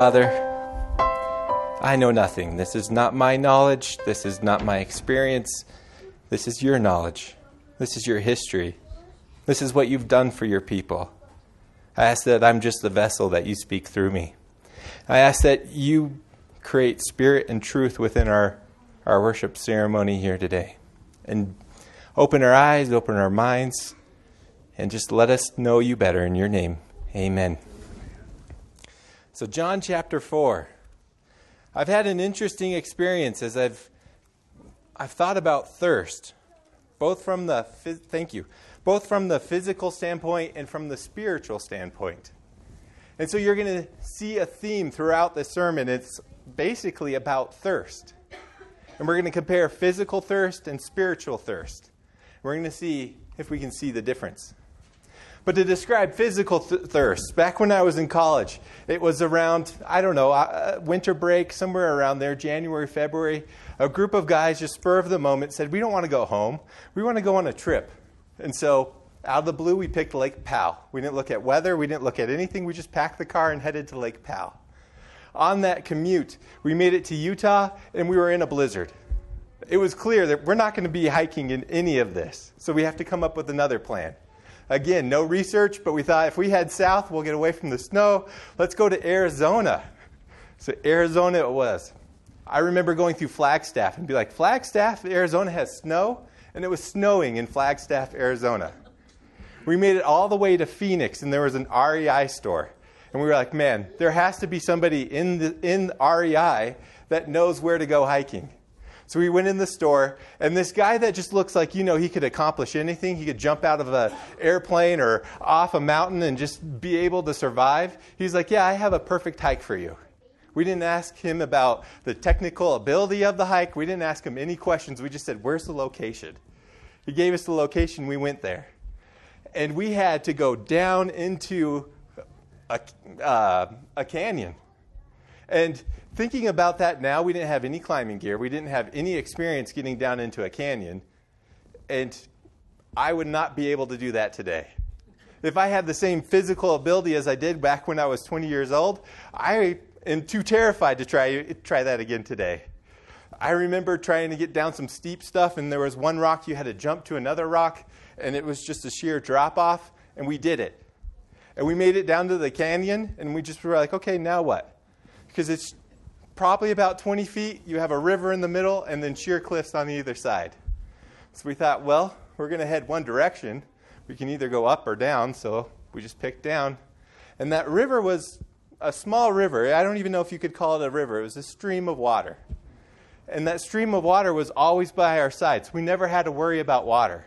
Father, I know nothing. This is not my knowledge. This is not my experience. This is your knowledge. This is your history. This is what you've done for your people. I ask that I'm just the vessel that you speak through me. I ask that you create spirit and truth within our, our worship ceremony here today. And open our eyes, open our minds, and just let us know you better in your name. Amen. So, John chapter 4. I've had an interesting experience as I've, I've thought about thirst, both from the, thank you, both from the physical standpoint and from the spiritual standpoint. And so you're going to see a theme throughout the sermon. It's basically about thirst. And we're going to compare physical thirst and spiritual thirst. We're going to see if we can see the difference. But to describe physical th- thirst, back when I was in college, it was around, I don't know, uh, winter break, somewhere around there, January, February. A group of guys, just spur of the moment, said, We don't want to go home. We want to go on a trip. And so, out of the blue, we picked Lake Powell. We didn't look at weather, we didn't look at anything. We just packed the car and headed to Lake Powell. On that commute, we made it to Utah and we were in a blizzard. It was clear that we're not going to be hiking in any of this, so we have to come up with another plan. Again, no research, but we thought if we head south, we'll get away from the snow. Let's go to Arizona. So, Arizona it was. I remember going through Flagstaff and be like, Flagstaff, Arizona has snow? And it was snowing in Flagstaff, Arizona. We made it all the way to Phoenix, and there was an REI store. And we were like, man, there has to be somebody in, the, in REI that knows where to go hiking. So we went in the store, and this guy that just looks like, you know, he could accomplish anything. He could jump out of an airplane or off a mountain and just be able to survive. He's like, yeah, I have a perfect hike for you. We didn't ask him about the technical ability of the hike. We didn't ask him any questions. We just said, where's the location? He gave us the location. We went there. And we had to go down into a, uh, a canyon. And thinking about that now, we didn't have any climbing gear. We didn't have any experience getting down into a canyon. And I would not be able to do that today. If I had the same physical ability as I did back when I was 20 years old, I am too terrified to try, try that again today. I remember trying to get down some steep stuff, and there was one rock you had to jump to another rock, and it was just a sheer drop off, and we did it. And we made it down to the canyon, and we just were like, okay, now what? Because it's probably about 20 feet. You have a river in the middle and then sheer cliffs on either side. So we thought, well, we're going to head one direction. We can either go up or down. So we just picked down. And that river was a small river. I don't even know if you could call it a river, it was a stream of water. And that stream of water was always by our sides. We never had to worry about water.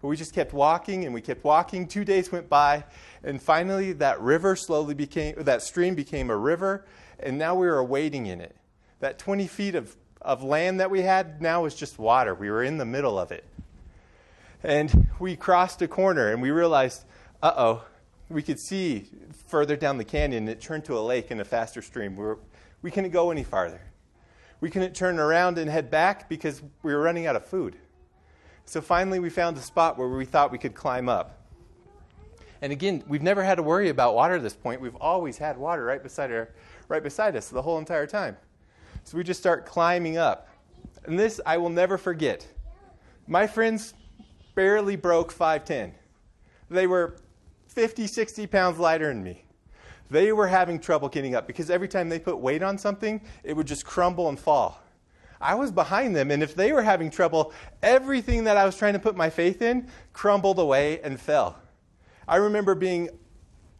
But we just kept walking and we kept walking. Two days went by, and finally that river slowly became, that stream became a river, and now we were wading in it. That 20 feet of, of land that we had now was just water. We were in the middle of it. And we crossed a corner and we realized, uh oh, we could see further down the canyon. It turned to a lake and a faster stream. We, were, we couldn't go any farther. We couldn't turn around and head back because we were running out of food. So finally, we found a spot where we thought we could climb up. And again, we've never had to worry about water at this point. We've always had water right beside our, right beside us the whole entire time. So we just start climbing up. And this I will never forget. My friends barely broke 5'10. They were 50, 60 pounds lighter than me. They were having trouble getting up because every time they put weight on something, it would just crumble and fall. I was behind them, and if they were having trouble, everything that I was trying to put my faith in crumbled away and fell. I remember being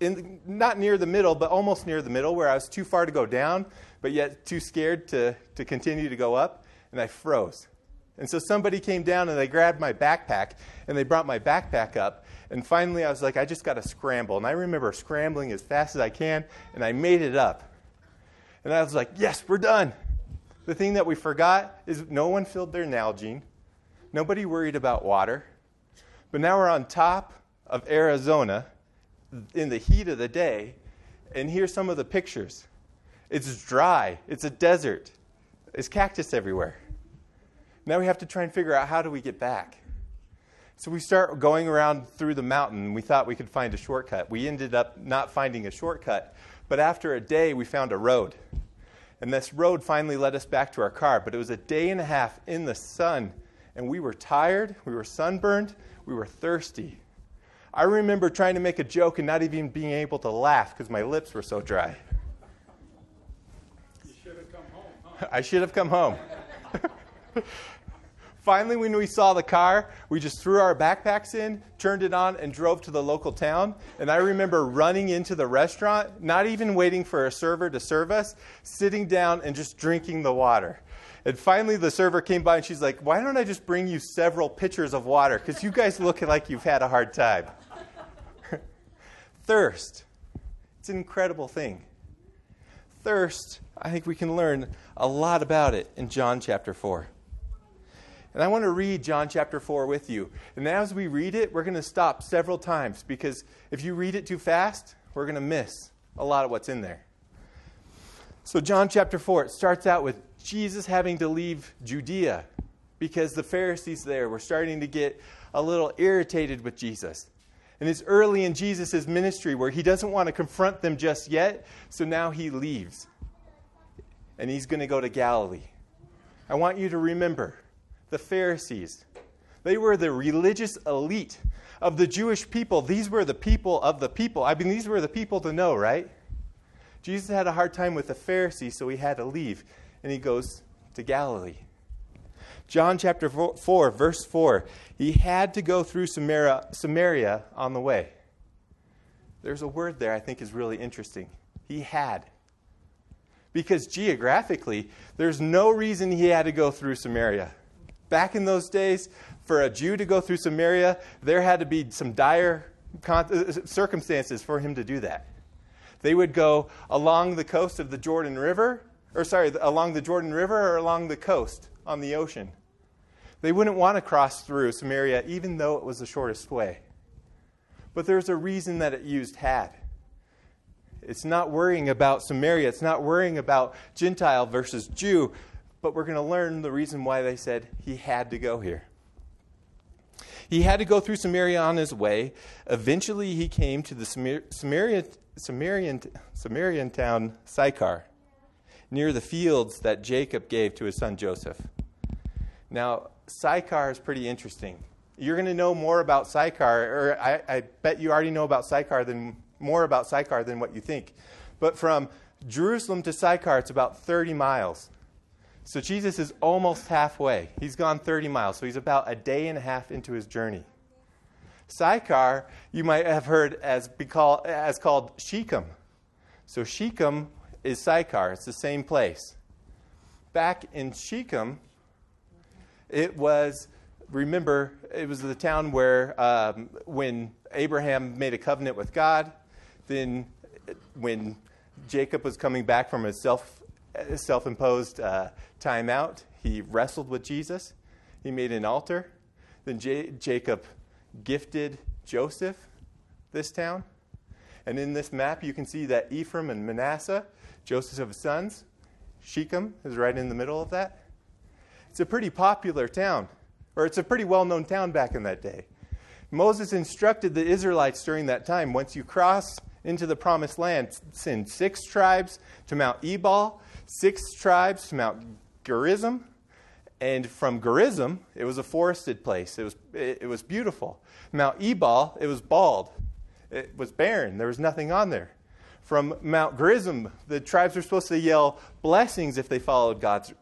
in, not near the middle, but almost near the middle, where I was too far to go down, but yet too scared to, to continue to go up, and I froze. And so somebody came down and they grabbed my backpack and they brought my backpack up. And finally, I was like, I just got to scramble. And I remember scrambling as fast as I can, and I made it up. And I was like, yes, we're done. The thing that we forgot is no one filled their Nalgene. Nobody worried about water. But now we're on top of Arizona in the heat of the day, and here's some of the pictures. It's dry, it's a desert, there's cactus everywhere. Now we have to try and figure out how do we get back. So we start going around through the mountain. We thought we could find a shortcut. We ended up not finding a shortcut, But after a day, we found a road. And this road finally led us back to our car. But it was a day and a half in the sun, and we were tired, we were sunburned, we were thirsty. I remember trying to make a joke and not even being able to laugh because my lips were so dry. You should have come home, huh? I should have come home. Finally, when we saw the car, we just threw our backpacks in, turned it on, and drove to the local town. And I remember running into the restaurant, not even waiting for a server to serve us, sitting down and just drinking the water. And finally, the server came by and she's like, Why don't I just bring you several pitchers of water? Because you guys look like you've had a hard time. Thirst. It's an incredible thing. Thirst, I think we can learn a lot about it in John chapter 4. And I want to read John chapter 4 with you. And as we read it, we're going to stop several times because if you read it too fast, we're going to miss a lot of what's in there. So, John chapter 4, it starts out with Jesus having to leave Judea because the Pharisees there were starting to get a little irritated with Jesus. And it's early in Jesus' ministry where he doesn't want to confront them just yet, so now he leaves. And he's going to go to Galilee. I want you to remember the Pharisees. They were the religious elite of the Jewish people. These were the people of the people. I mean, these were the people to know, right? Jesus had a hard time with the Pharisees, so he had to leave, and he goes to Galilee. John chapter 4, verse 4. He had to go through Samaria, Samaria on the way. There's a word there I think is really interesting. He had. Because geographically, there's no reason he had to go through Samaria. Back in those days, for a Jew to go through Samaria, there had to be some dire circumstances for him to do that. They would go along the coast of the Jordan River, or sorry, along the Jordan River or along the coast on the ocean. They wouldn't want to cross through Samaria, even though it was the shortest way. But there's a reason that it used had. It's not worrying about Samaria, it's not worrying about Gentile versus Jew, but we're going to learn the reason why they said he had to go here. He had to go through Samaria on his way. Eventually, he came to the Samarian, Samarian, Samarian town Sychar, near the fields that Jacob gave to his son Joseph. Now, Sychar is pretty interesting. You're going to know more about Sychar, or I, I bet you already know about Sychar than more about Sychar than what you think. But from Jerusalem to Sychar, it's about 30 miles. So Jesus is almost halfway. He's gone 30 miles, so he's about a day and a half into his journey. Sychar, you might have heard as, call, as called Shechem. So Shechem is Sychar, it's the same place. Back in Shechem, it was, remember, it was the town where um, when Abraham made a covenant with God, then when Jacob was coming back from his self self imposed uh, timeout. He wrestled with Jesus. He made an altar. Then J- Jacob gifted Joseph this town. And in this map, you can see that Ephraim and Manasseh, Joseph's sons, Shechem is right in the middle of that. It's a pretty popular town, or it's a pretty well known town back in that day. Moses instructed the Israelites during that time once you cross into the promised land, send six tribes to Mount Ebal six tribes to Mount Gerizim. And from Gerizim, it was a forested place. It was, it, it was beautiful. Mount Ebal, it was bald. It was barren. There was nothing on there. From Mount Gerizim, the tribes were supposed to yell blessings if they followed God's,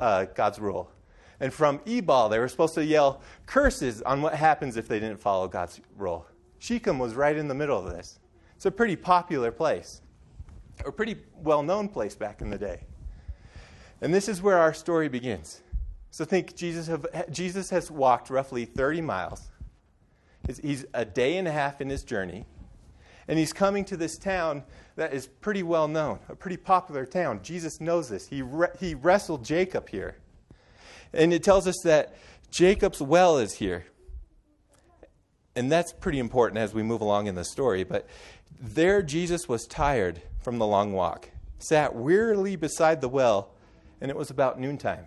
uh, God's rule. And from Ebal, they were supposed to yell curses on what happens if they didn't follow God's rule. Shechem was right in the middle of this. It's a pretty popular place, a pretty well known place back in the day. And this is where our story begins. So think Jesus, have, Jesus has walked roughly 30 miles. He's, he's a day and a half in his journey. And he's coming to this town that is pretty well known, a pretty popular town. Jesus knows this. He, re- he wrestled Jacob here. And it tells us that Jacob's well is here. And that's pretty important as we move along in the story. But there, Jesus was tired from the long walk, sat wearily beside the well and it was about noontime.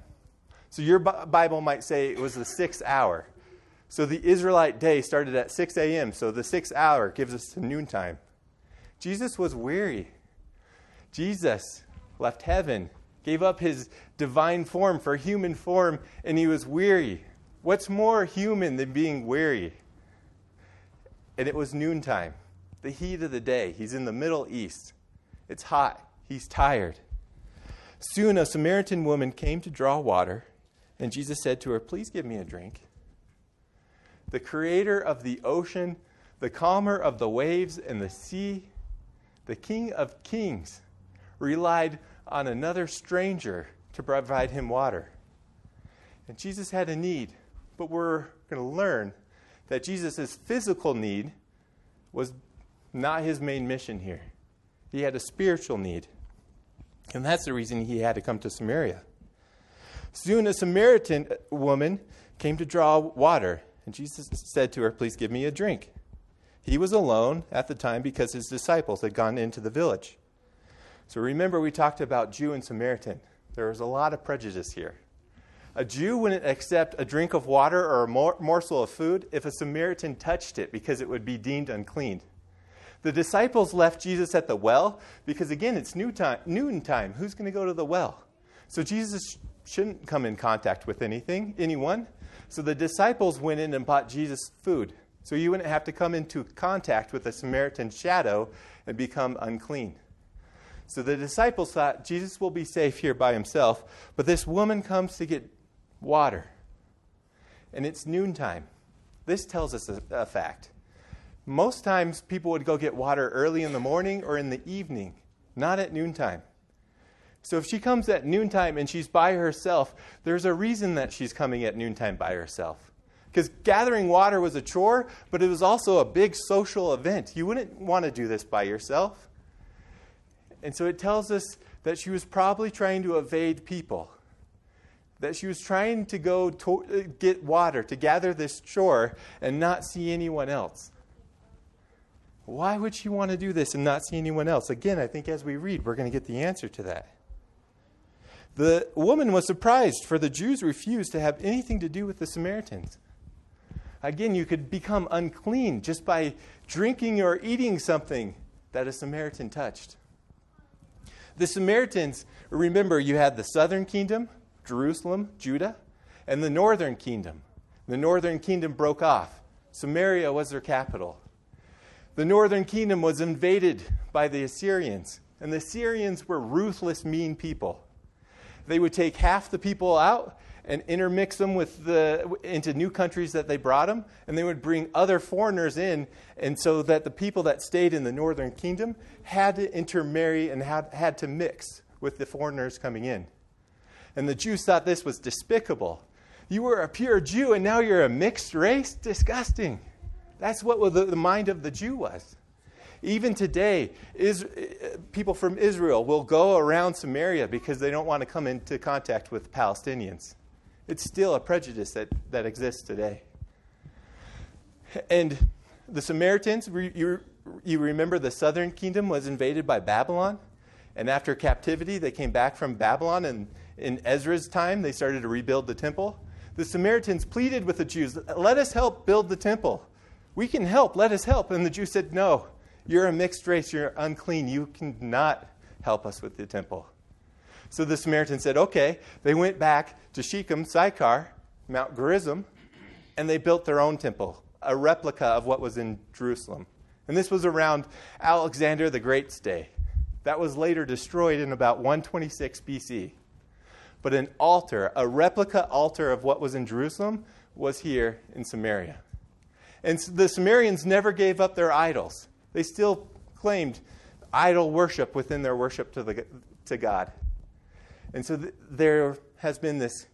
So your Bible might say it was the sixth hour. So the Israelite day started at 6 a.m., so the sixth hour gives us to noontime. Jesus was weary. Jesus left heaven, gave up his divine form for human form, and he was weary. What's more human than being weary? And it was noontime, the heat of the day. He's in the Middle East. It's hot. He's tired. Soon a Samaritan woman came to draw water, and Jesus said to her, Please give me a drink. The creator of the ocean, the calmer of the waves and the sea, the king of kings, relied on another stranger to provide him water. And Jesus had a need, but we're going to learn that Jesus' physical need was not his main mission here. He had a spiritual need. And that's the reason he had to come to Samaria. Soon a Samaritan uh, woman came to draw water, and Jesus said to her, Please give me a drink. He was alone at the time because his disciples had gone into the village. So remember, we talked about Jew and Samaritan. There was a lot of prejudice here. A Jew wouldn't accept a drink of water or a morsel of food if a Samaritan touched it because it would be deemed unclean. The disciples left Jesus at the well because, again, it's noon time. Noon time. Who's going to go to the well? So Jesus shouldn't come in contact with anything, anyone. So the disciples went in and bought Jesus food. So you wouldn't have to come into contact with a Samaritan shadow and become unclean. So the disciples thought Jesus will be safe here by himself, but this woman comes to get water. And it's noontime. This tells us a, a fact. Most times people would go get water early in the morning or in the evening, not at noontime. So if she comes at noontime and she's by herself, there's a reason that she's coming at noontime by herself. Because gathering water was a chore, but it was also a big social event. You wouldn't want to do this by yourself. And so it tells us that she was probably trying to evade people, that she was trying to go to get water, to gather this chore, and not see anyone else. Why would she want to do this and not see anyone else? Again, I think as we read, we're going to get the answer to that. The woman was surprised, for the Jews refused to have anything to do with the Samaritans. Again, you could become unclean just by drinking or eating something that a Samaritan touched. The Samaritans, remember, you had the southern kingdom, Jerusalem, Judah, and the northern kingdom. The northern kingdom broke off. Samaria was their capital. The northern kingdom was invaded by the Assyrians, and the Assyrians were ruthless, mean people. They would take half the people out and intermix them with the, into new countries that they brought them, and they would bring other foreigners in, and so that the people that stayed in the northern kingdom had to intermarry and had, had to mix with the foreigners coming in. And the Jews thought this was despicable. You were a pure Jew, and now you're a mixed race? Disgusting. That's what the, the mind of the Jew was. Even today, is, people from Israel will go around Samaria because they don't want to come into contact with Palestinians. It's still a prejudice that, that exists today. And the Samaritans, you, you remember the southern kingdom was invaded by Babylon? And after captivity, they came back from Babylon, and in Ezra's time, they started to rebuild the temple. The Samaritans pleaded with the Jews, Let us help build the temple. We can help. Let us help. And the Jews said, No, you're a mixed race. You're unclean. You cannot help us with the temple. So the Samaritans said, Okay. They went back to Shechem, Sychar, Mount Gerizim, and they built their own temple, a replica of what was in Jerusalem. And this was around Alexander the Great's day. That was later destroyed in about 126 BC. But an altar, a replica altar of what was in Jerusalem, was here in Samaria. And the Sumerians never gave up their idols. They still claimed idol worship within their worship to, the, to God. And so th- there has been this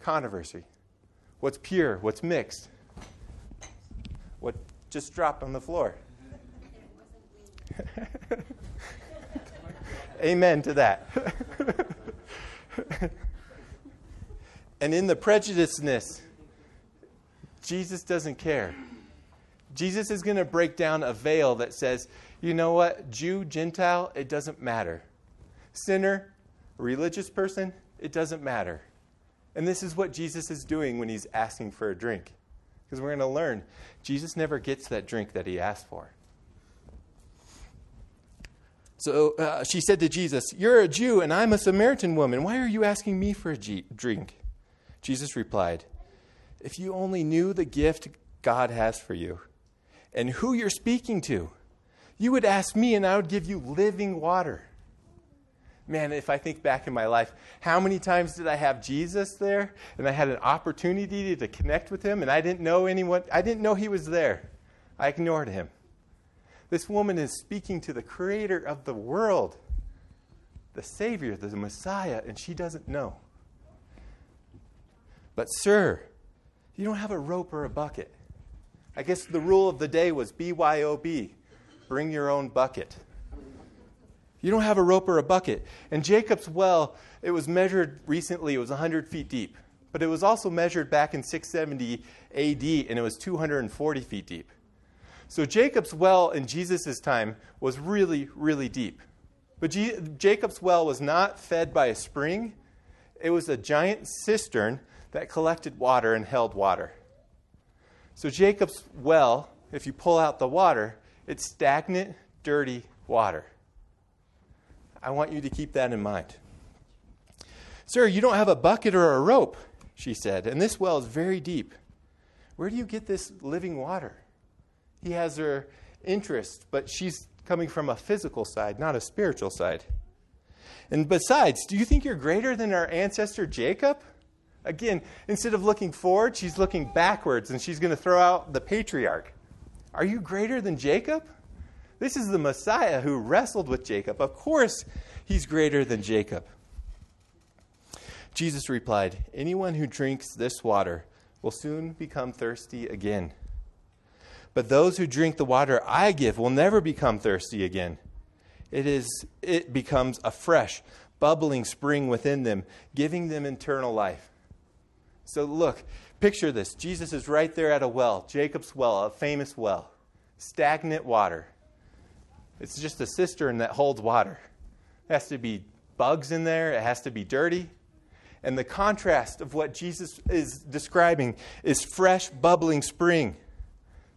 controversy. What's pure? What's mixed? What just dropped on the floor? Amen to that. and in the prejudiceness Jesus doesn't care. Jesus is going to break down a veil that says, you know what, Jew, Gentile, it doesn't matter. Sinner, religious person, it doesn't matter. And this is what Jesus is doing when he's asking for a drink. Because we're going to learn Jesus never gets that drink that he asked for. So uh, she said to Jesus, You're a Jew, and I'm a Samaritan woman. Why are you asking me for a G- drink? Jesus replied, If you only knew the gift God has for you and who you're speaking to, you would ask me, and I would give you living water. Man, if I think back in my life, how many times did I have Jesus there and I had an opportunity to connect with him and I didn't know anyone, I didn't know he was there. I ignored him. This woman is speaking to the creator of the world, the Savior, the Messiah, and she doesn't know. But, sir, you don't have a rope or a bucket. I guess the rule of the day was BYOB bring your own bucket. You don't have a rope or a bucket. And Jacob's well, it was measured recently, it was 100 feet deep. But it was also measured back in 670 AD, and it was 240 feet deep. So Jacob's well in Jesus' time was really, really deep. But G- Jacob's well was not fed by a spring, it was a giant cistern that collected water and held water. So Jacob's well, if you pull out the water, it's stagnant, dirty water. I want you to keep that in mind. Sir, you don't have a bucket or a rope, she said, and this well is very deep. Where do you get this living water? He has her interest, but she's coming from a physical side, not a spiritual side. And besides, do you think you're greater than our ancestor Jacob? Again, instead of looking forward, she's looking backwards and she's going to throw out the patriarch. Are you greater than Jacob? This is the Messiah who wrestled with Jacob. Of course, he's greater than Jacob. Jesus replied, Anyone who drinks this water will soon become thirsty again. But those who drink the water I give will never become thirsty again. It is it becomes a fresh, bubbling spring within them, giving them eternal life. So look, picture this. Jesus is right there at a well, Jacob's well, a famous well. Stagnant water. It's just a cistern that holds water. It has to be bugs in there, it has to be dirty. And the contrast of what Jesus is describing is fresh, bubbling spring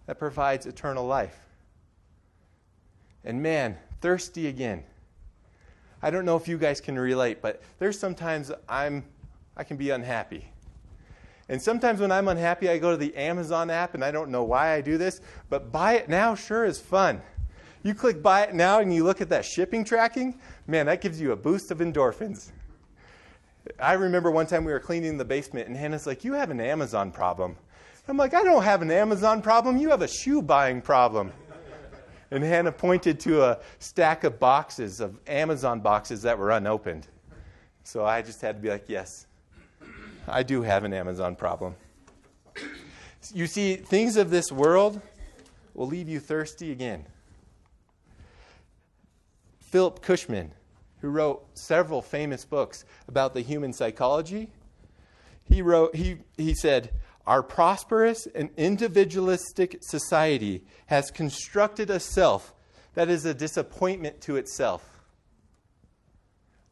that provides eternal life. And man, thirsty again. I don't know if you guys can relate, but there's sometimes I'm I can be unhappy. And sometimes when I'm unhappy, I go to the Amazon app and I don't know why I do this, but buy it now sure is fun. You click buy it now and you look at that shipping tracking, man, that gives you a boost of endorphins. I remember one time we were cleaning the basement and Hannah's like, You have an Amazon problem. I'm like, I don't have an Amazon problem. You have a shoe buying problem. And Hannah pointed to a stack of boxes, of Amazon boxes that were unopened. So I just had to be like, Yes, I do have an Amazon problem. You see, things of this world will leave you thirsty again. Philip Cushman, who wrote several famous books about the human psychology, he wrote he, he said, Our prosperous and individualistic society has constructed a self that is a disappointment to itself.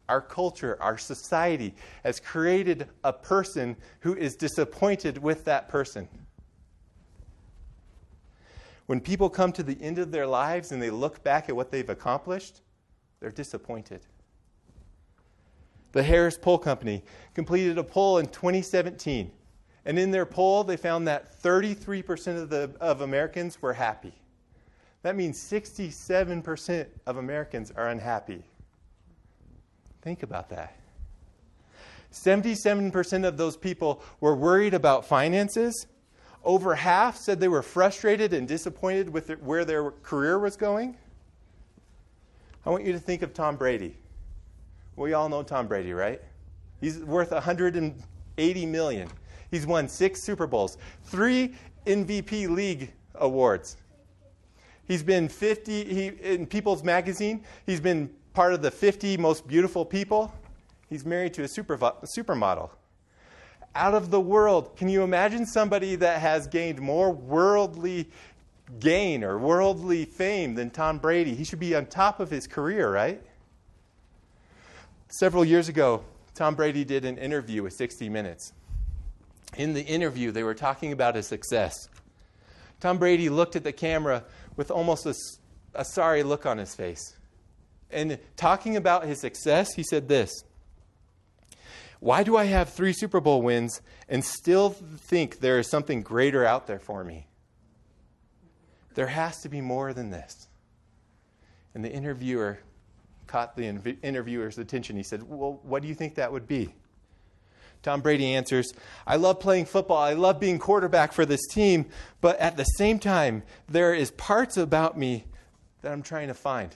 Our culture, our society has created a person who is disappointed with that person. When people come to the end of their lives and they look back at what they've accomplished, they're disappointed. The Harris Poll Company completed a poll in 2017, and in their poll, they found that 33% of, the, of Americans were happy. That means 67% of Americans are unhappy. Think about that. 77% of those people were worried about finances. Over half said they were frustrated and disappointed with where their career was going. I want you to think of Tom Brady. We all know Tom Brady, right? He's worth 180 million. He's won 6 Super Bowls, 3 MVP league awards. He's been 50 he, in People's Magazine. He's been part of the 50 most beautiful people. He's married to a super, supermodel. Out of the world, can you imagine somebody that has gained more worldly gain or worldly fame than Tom Brady? He should be on top of his career, right? Several years ago, Tom Brady did an interview with 60 Minutes. In the interview, they were talking about his success. Tom Brady looked at the camera with almost a, a sorry look on his face. And talking about his success, he said this Why do I have three Super Bowl wins and still think there is something greater out there for me? There has to be more than this. And the interviewer caught the interviewer's attention. He said, Well, what do you think that would be? Tom Brady answers, I love playing football. I love being quarterback for this team. But at the same time, there is parts about me that I'm trying to find.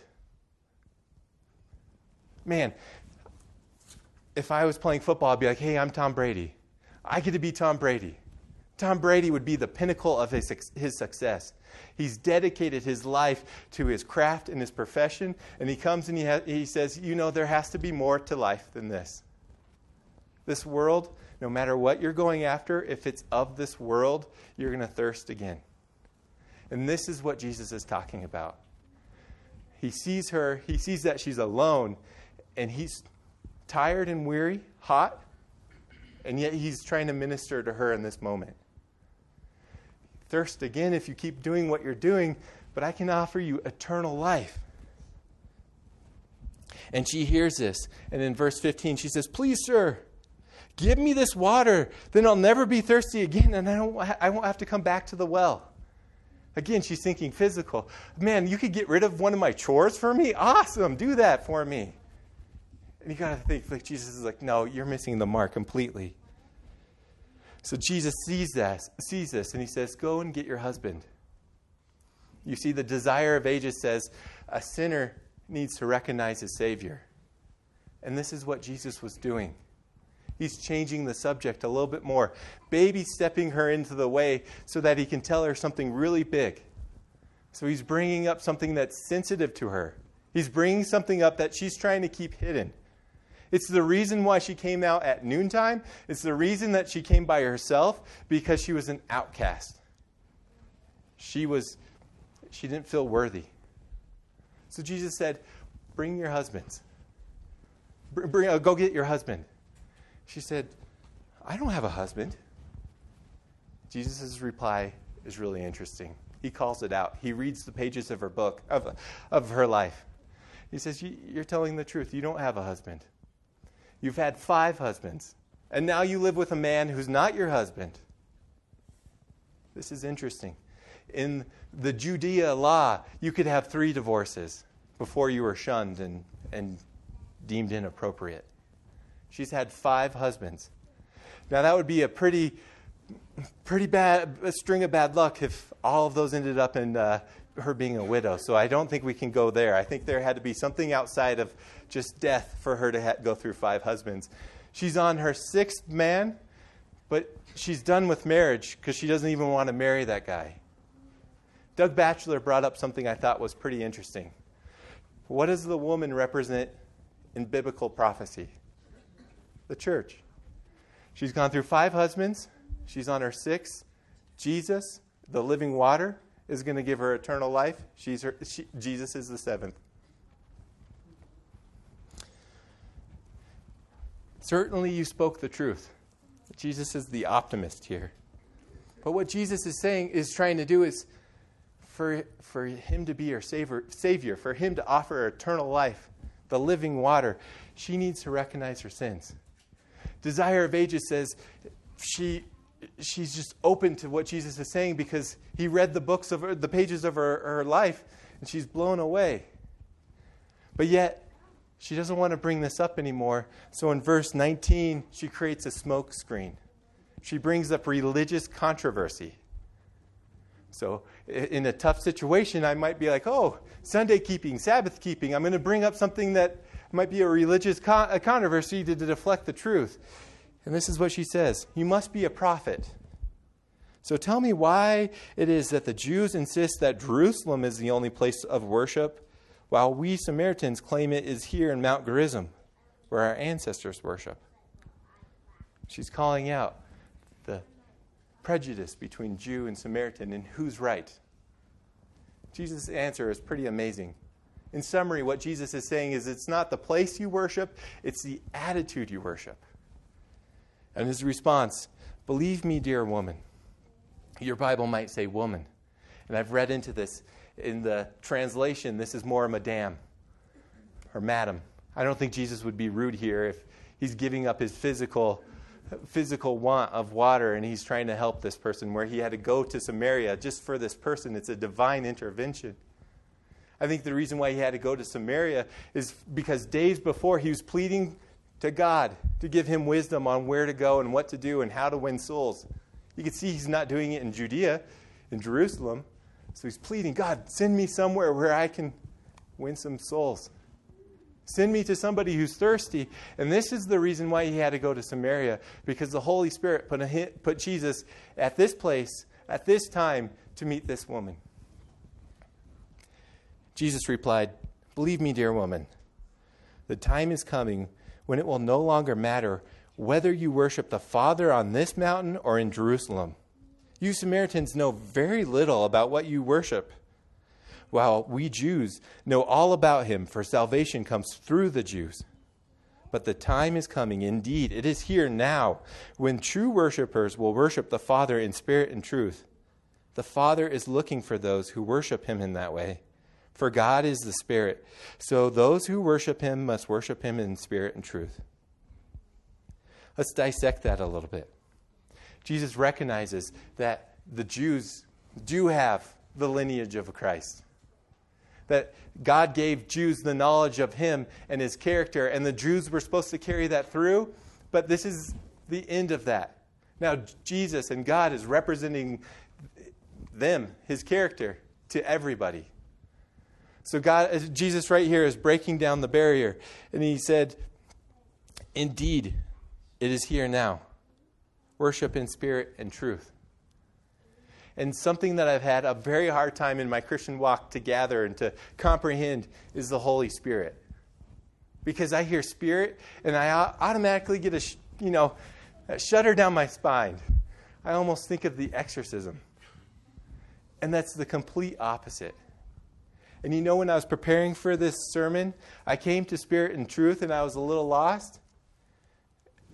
Man, if I was playing football, I'd be like, hey, I'm Tom Brady. I get to be Tom Brady. Tom Brady would be the pinnacle of his, his success. He's dedicated his life to his craft and his profession, and he comes and he, ha- he says, You know, there has to be more to life than this. This world, no matter what you're going after, if it's of this world, you're going to thirst again. And this is what Jesus is talking about. He sees her, he sees that she's alone, and he's tired and weary, hot, and yet he's trying to minister to her in this moment. Thirst again if you keep doing what you're doing, but I can offer you eternal life. And she hears this. And in verse 15, she says, Please, sir, give me this water. Then I'll never be thirsty again, and I, don't, I won't have to come back to the well. Again, she's thinking physical. Man, you could get rid of one of my chores for me? Awesome. Do that for me. And you got to think, like, Jesus is like, no, you're missing the mark completely. So Jesus sees this, sees this, and he says, Go and get your husband. You see, the desire of ages says a sinner needs to recognize his Savior. And this is what Jesus was doing. He's changing the subject a little bit more, baby stepping her into the way so that he can tell her something really big. So he's bringing up something that's sensitive to her. He's bringing something up that she's trying to keep hidden. It's the reason why she came out at noontime. It's the reason that she came by herself because she was an outcast. She was she didn't feel worthy. So Jesus said, "Bring your husbands. Bring, uh, go get your husband." She said, "I don't have a husband." Jesus' reply is really interesting. He calls it out. He reads the pages of her book, of, of her life. He says, You're telling the truth. You don't have a husband. You've had five husbands, and now you live with a man who's not your husband. This is interesting. In the Judea law, you could have three divorces before you were shunned and, and deemed inappropriate. She's had five husbands. Now, that would be a pretty, pretty bad a string of bad luck if all of those ended up in uh, her being a widow. So I don't think we can go there. I think there had to be something outside of just death for her to ha- go through five husbands. She's on her sixth man, but she's done with marriage because she doesn't even want to marry that guy. Doug Batchelor brought up something I thought was pretty interesting. What does the woman represent in biblical prophecy? The church. She's gone through five husbands. She's on her sixth. Jesus, the living water, is going to give her eternal life. She's her, she, Jesus is the seventh. Certainly, you spoke the truth. Jesus is the optimist here. But what Jesus is saying is trying to do is for, for him to be her savior, savior, for him to offer eternal life, the living water, she needs to recognize her sins. Desire of Ages says she she's just open to what Jesus is saying because he read the books of her, the pages of her, her life and she's blown away. But yet, she doesn't want to bring this up anymore. So in verse 19, she creates a smoke screen. She brings up religious controversy. So in a tough situation, I might be like, oh, Sunday keeping, Sabbath keeping. I'm going to bring up something that might be a religious controversy to deflect the truth. And this is what she says You must be a prophet. So tell me why it is that the Jews insist that Jerusalem is the only place of worship, while we Samaritans claim it is here in Mount Gerizim, where our ancestors worship. She's calling out the prejudice between Jew and Samaritan and who's right. Jesus' answer is pretty amazing. In summary, what Jesus is saying is it's not the place you worship, it's the attitude you worship. And his response, Believe me, dear woman. Your Bible might say woman. And I've read into this. In the translation, this is more madame. or madam. I don't think Jesus would be rude here if he's giving up his physical physical want of water and he's trying to help this person where he had to go to Samaria just for this person. It's a divine intervention. I think the reason why he had to go to Samaria is because days before he was pleading to God to give him wisdom on where to go and what to do and how to win souls. You can see he's not doing it in Judea, in Jerusalem. So he's pleading, God, send me somewhere where I can win some souls. Send me to somebody who's thirsty. And this is the reason why he had to go to Samaria, because the Holy Spirit put, a, put Jesus at this place, at this time, to meet this woman. Jesus replied, Believe me, dear woman, the time is coming when it will no longer matter whether you worship the Father on this mountain or in Jerusalem. You Samaritans know very little about what you worship while we Jews know all about him, for salvation comes through the Jews. But the time is coming, indeed, it is here now, when true worshippers will worship the Father in spirit and truth. The Father is looking for those who worship him in that way. For God is the Spirit, so those who worship him must worship him in spirit and truth. Let's dissect that a little bit. Jesus recognizes that the Jews do have the lineage of Christ that God gave Jews the knowledge of him and his character, and the Jews were supposed to carry that through, but this is the end of that. Now, Jesus and God is representing them, his character, to everybody. So, God, Jesus right here is breaking down the barrier, and he said, Indeed, it is here now. Worship in spirit and truth and something that I've had a very hard time in my Christian walk to gather and to comprehend is the Holy Spirit. Because I hear Spirit and I automatically get a, you know, a shudder down my spine. I almost think of the exorcism. And that's the complete opposite. And you know, when I was preparing for this sermon, I came to Spirit and Truth and I was a little lost.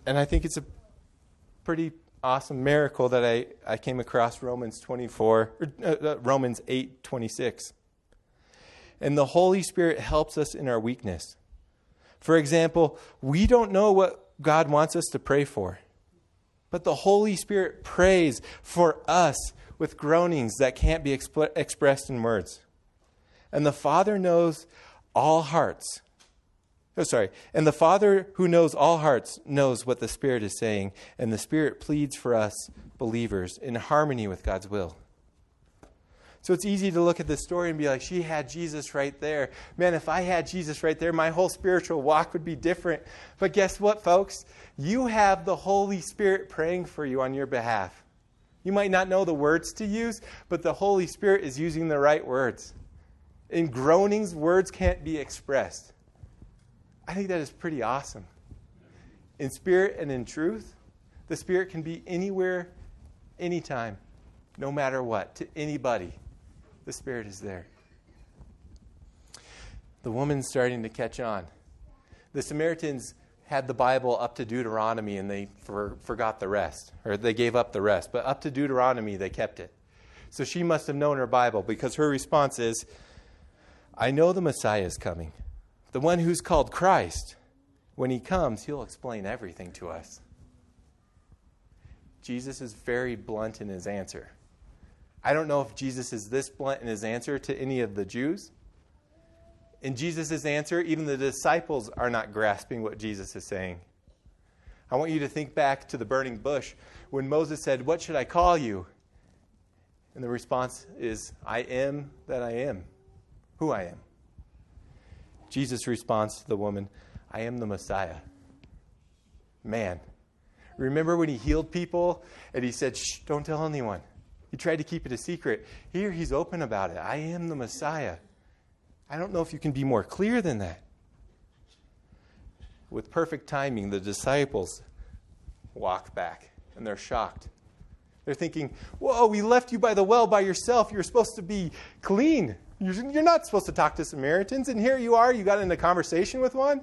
And I think it's a pretty awesome miracle that I, I came across Romans 24, uh, uh, Romans 8 26. And the Holy Spirit helps us in our weakness. For example, we don't know what God wants us to pray for, but the Holy Spirit prays for us with groanings that can't be exp- expressed in words. And the Father knows all hearts Oh, sorry. And the Father who knows all hearts knows what the Spirit is saying, and the Spirit pleads for us, believers, in harmony with God's will. So it's easy to look at this story and be like, she had Jesus right there. Man, if I had Jesus right there, my whole spiritual walk would be different. But guess what, folks? You have the Holy Spirit praying for you on your behalf. You might not know the words to use, but the Holy Spirit is using the right words. In groanings, words can't be expressed. I think that is pretty awesome. In spirit and in truth, the Spirit can be anywhere, anytime, no matter what, to anybody. The Spirit is there. The woman's starting to catch on. The Samaritans had the Bible up to Deuteronomy and they for, forgot the rest, or they gave up the rest. But up to Deuteronomy, they kept it. So she must have known her Bible because her response is, I know the Messiah is coming the one who's called Christ, when he comes, he'll explain everything to us. Jesus is very blunt in his answer. I don't know if Jesus is this blunt in his answer to any of the Jews. In Jesus' answer, even the disciples are not grasping what Jesus is saying. I want you to think back to the burning bush when Moses said, What should I call you? And the response is, I am that I am, who I am. Jesus responds to the woman, I am the Messiah. Man, remember when he healed people and he said, Shh, don't tell anyone? He tried to keep it a secret. Here he's open about it. I am the Messiah. I don't know if you can be more clear than that. With perfect timing, the disciples walk back and they're shocked. They're thinking, Whoa, we left you by the well by yourself. You're supposed to be clean. You're not supposed to talk to Samaritans, and here you are, you got into conversation with one.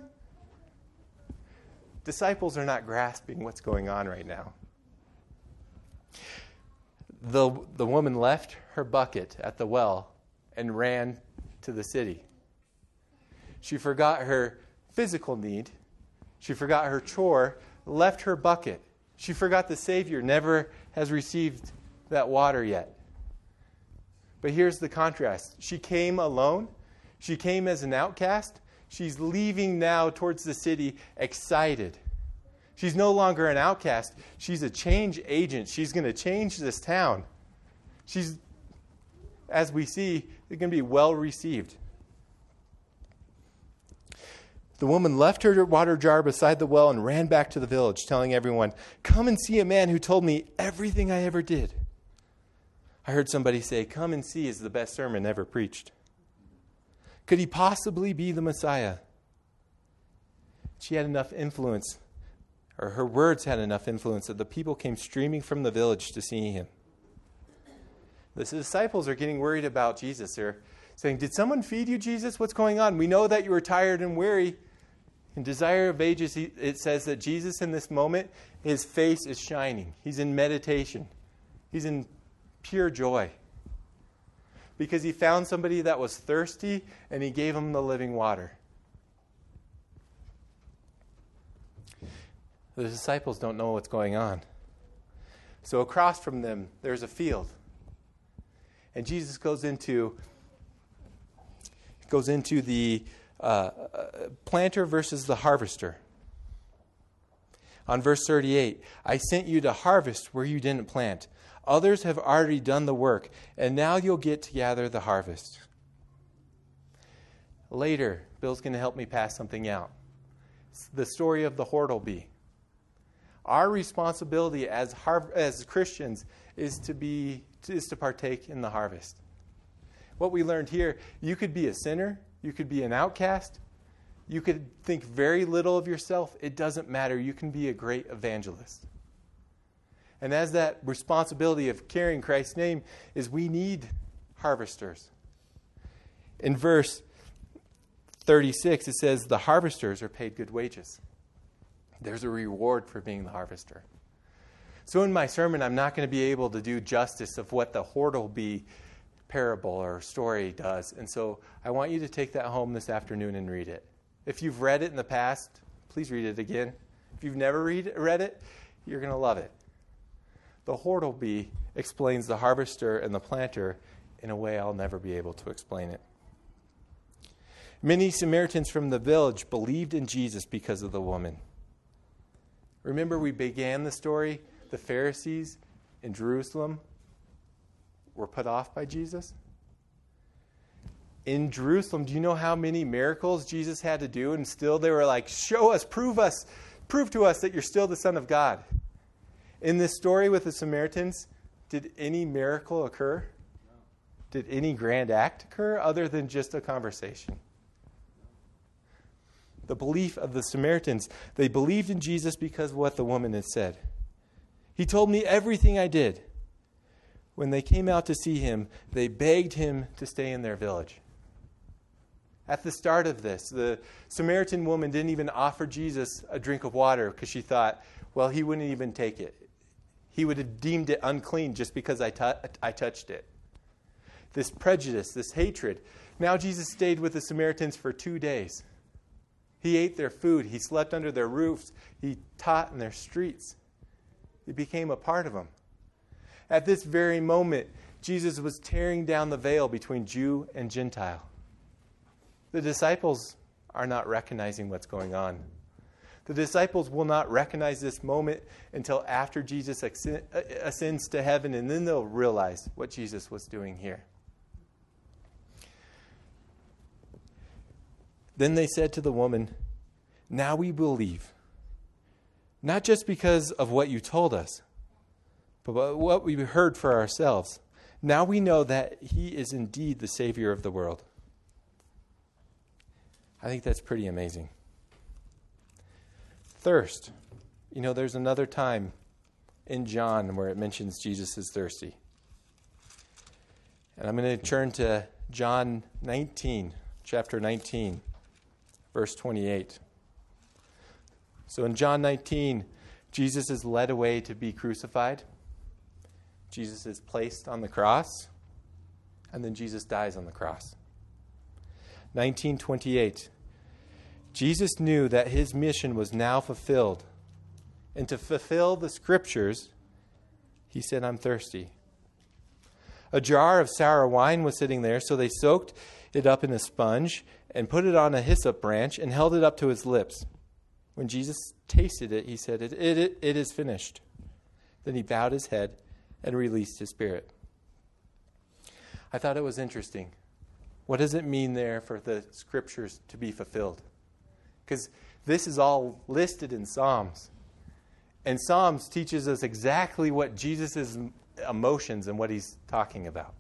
Disciples are not grasping what's going on right now. The, the woman left her bucket at the well and ran to the city. She forgot her physical need. She forgot her chore, left her bucket. She forgot the Savior never has received that water yet. But here's the contrast she came alone, she came as an outcast. She's leaving now towards the city excited. She's no longer an outcast. She's a change agent. She's going to change this town. She's, as we see, going to be well received. The woman left her water jar beside the well and ran back to the village, telling everyone, Come and see a man who told me everything I ever did. I heard somebody say, Come and see is the best sermon ever preached. Could he possibly be the Messiah? She had enough influence, or her words had enough influence, that the people came streaming from the village to see him. The disciples are getting worried about Jesus. They're saying, Did someone feed you, Jesus? What's going on? We know that you were tired and weary. In Desire of Ages, it says that Jesus, in this moment, his face is shining. He's in meditation, he's in pure joy. Because he found somebody that was thirsty and he gave him the living water. The disciples don't know what's going on. So across from them, there's a field. And Jesus goes into goes into the uh, uh, planter versus the harvester. On verse 38, I sent you to harvest where you didn't plant. Others have already done the work, and now you'll get to gather the harvest. Later, Bill's going to help me pass something out. It's the story of the Hortleby. Our responsibility as, har- as Christians is to, be, is to partake in the harvest. What we learned here you could be a sinner, you could be an outcast, you could think very little of yourself. It doesn't matter. You can be a great evangelist. And as that responsibility of carrying Christ's name is we need harvesters. In verse 36, it says, The harvesters are paid good wages. There's a reward for being the harvester. So, in my sermon, I'm not going to be able to do justice of what the Hortleby parable or story does. And so, I want you to take that home this afternoon and read it. If you've read it in the past, please read it again. If you've never read, read it, you're going to love it. The Hortleby explains the harvester and the planter in a way I'll never be able to explain it. Many Samaritans from the village believed in Jesus because of the woman. Remember, we began the story. The Pharisees in Jerusalem were put off by Jesus. In Jerusalem, do you know how many miracles Jesus had to do? And still they were like, Show us, prove us, prove to us that you're still the Son of God. In this story with the Samaritans, did any miracle occur? Did any grand act occur other than just a conversation? The belief of the Samaritans, they believed in Jesus because of what the woman had said. He told me everything I did. When they came out to see him, they begged him to stay in their village. At the start of this, the Samaritan woman didn't even offer Jesus a drink of water because she thought, well, he wouldn't even take it he would have deemed it unclean just because I, touched it. This prejudice, this hatred. Now Jesus stayed with the Samaritans for two days. He ate their food, he slept under their roofs, he taught in their streets. He became a part of them. At this very moment, Jesus was tearing down the veil between Jew and Gentile. The disciples are not recognizing what's going on. The disciples will not recognize this moment until after Jesus uh, ascends to heaven, and then they'll realize what Jesus was doing here. Then they said to the woman, Now we believe, not just because of what you told us, but what we heard for ourselves. Now we know that he is indeed the Savior of the world. I think that's pretty amazing thirst. You know, there's another time in John where it mentions Jesus is thirsty. And I'm going to turn to John 19, chapter 19, verse 28. So in John 19, Jesus is led away to be crucified. Jesus is placed on the cross, and then Jesus dies on the cross. 1928. Jesus knew that his mission was now fulfilled. And to fulfill the scriptures, he said, I'm thirsty. A jar of sour wine was sitting there, so they soaked it up in a sponge and put it on a hyssop branch and held it up to his lips. When Jesus tasted it, he said, It, it, it is finished. Then he bowed his head and released his spirit. I thought it was interesting. What does it mean there for the scriptures to be fulfilled? Because this is all listed in Psalms. And Psalms teaches us exactly what Jesus' emotions and what he's talking about.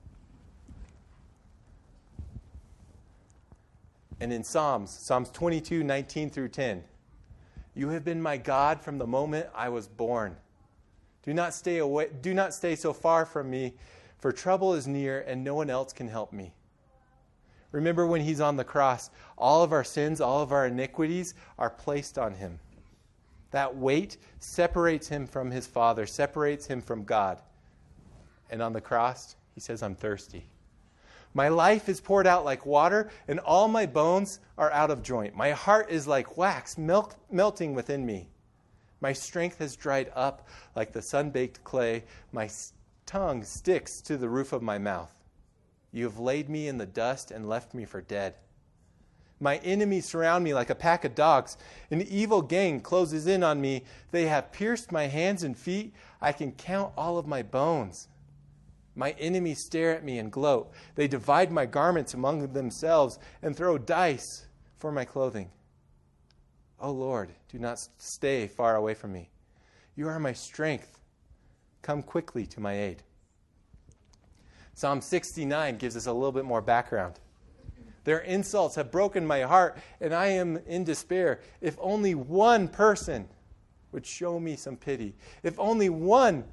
And in Psalms, Psalms 22, 19 through 10, you have been my God from the moment I was born. Do not stay away, do not stay so far from me, for trouble is near and no one else can help me. Remember when he's on the cross, all of our sins, all of our iniquities are placed on him. That weight separates him from his Father, separates him from God. And on the cross, he says, I'm thirsty. My life is poured out like water, and all my bones are out of joint. My heart is like wax melt, melting within me. My strength has dried up like the sun baked clay. My tongue sticks to the roof of my mouth. You have laid me in the dust and left me for dead. My enemies surround me like a pack of dogs. An evil gang closes in on me. They have pierced my hands and feet. I can count all of my bones. My enemies stare at me and gloat. They divide my garments among themselves and throw dice for my clothing. O oh Lord, do not stay far away from me. You are my strength. Come quickly to my aid. Psalm 69 gives us a little bit more background. Their insults have broken my heart, and I am in despair. If only one person would show me some pity, if only one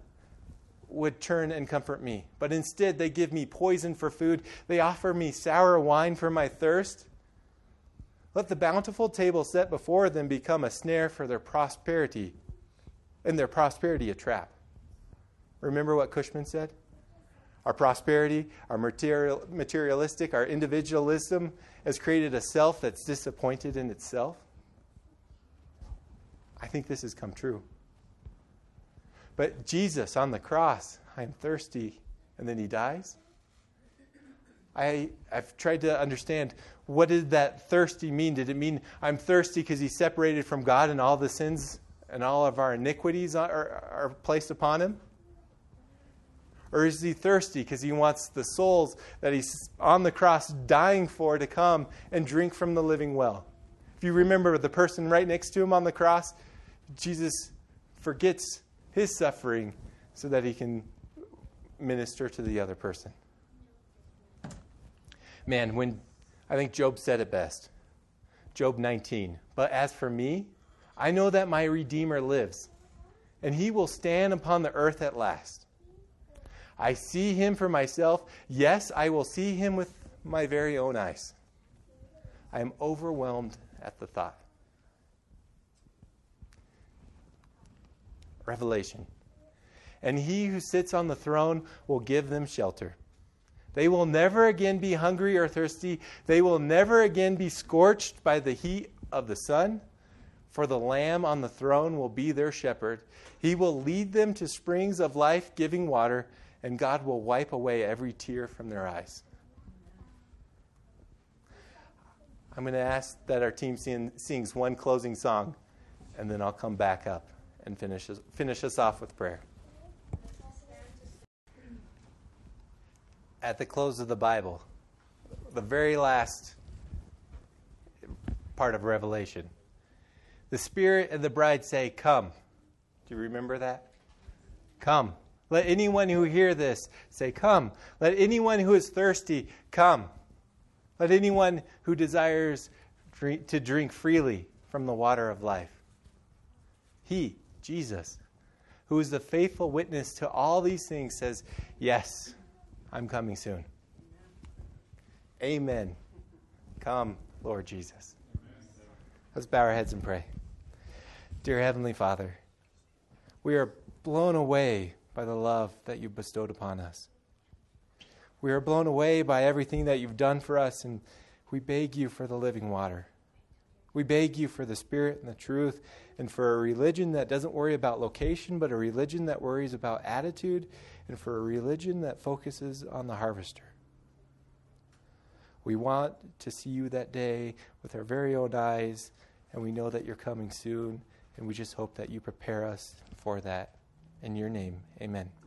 would turn and comfort me. But instead, they give me poison for food, they offer me sour wine for my thirst. Let the bountiful table set before them become a snare for their prosperity, and their prosperity a trap. Remember what Cushman said? Our prosperity, our material, materialistic, our individualism has created a self that's disappointed in itself. I think this has come true. But Jesus on the cross, I'm thirsty, and then he dies. I, I've tried to understand what did that thirsty mean? Did it mean I'm thirsty because he's separated from God and all the sins and all of our iniquities are, are placed upon him? Or is he thirsty because he wants the souls that he's on the cross dying for to come and drink from the living well? If you remember the person right next to him on the cross, Jesus forgets his suffering so that he can minister to the other person. Man, when I think Job said it best. Job 19. But as for me, I know that my Redeemer lives, and he will stand upon the earth at last. I see him for myself. Yes, I will see him with my very own eyes. I am overwhelmed at the thought. Revelation. And he who sits on the throne will give them shelter. They will never again be hungry or thirsty. They will never again be scorched by the heat of the sun. For the Lamb on the throne will be their shepherd. He will lead them to springs of life giving water and God will wipe away every tear from their eyes. I'm going to ask that our team sing, sings one closing song, and then I'll come back up and finish, finish us off with prayer. At the close of the Bible, the very last part of Revelation, the Spirit and the bride say, Come. Do you remember that? Come. Let anyone who hear this say, Come. Let anyone who is thirsty come. Let anyone who desires to drink freely from the water of life. He, Jesus, who is the faithful witness to all these things, says, Yes, I'm coming soon. Amen. Come, Lord Jesus. Let's bow our heads and pray. Dear Heavenly Father, we are blown away by the love that you bestowed upon us. We are blown away by everything that you've done for us, and we beg you for the living water. We beg you for the Spirit and the truth, and for a religion that doesn't worry about location, but a religion that worries about attitude, and for a religion that focuses on the harvester. We want to see you that day with our very own eyes, and we know that you're coming soon, and we just hope that you prepare us for that. In your name, amen.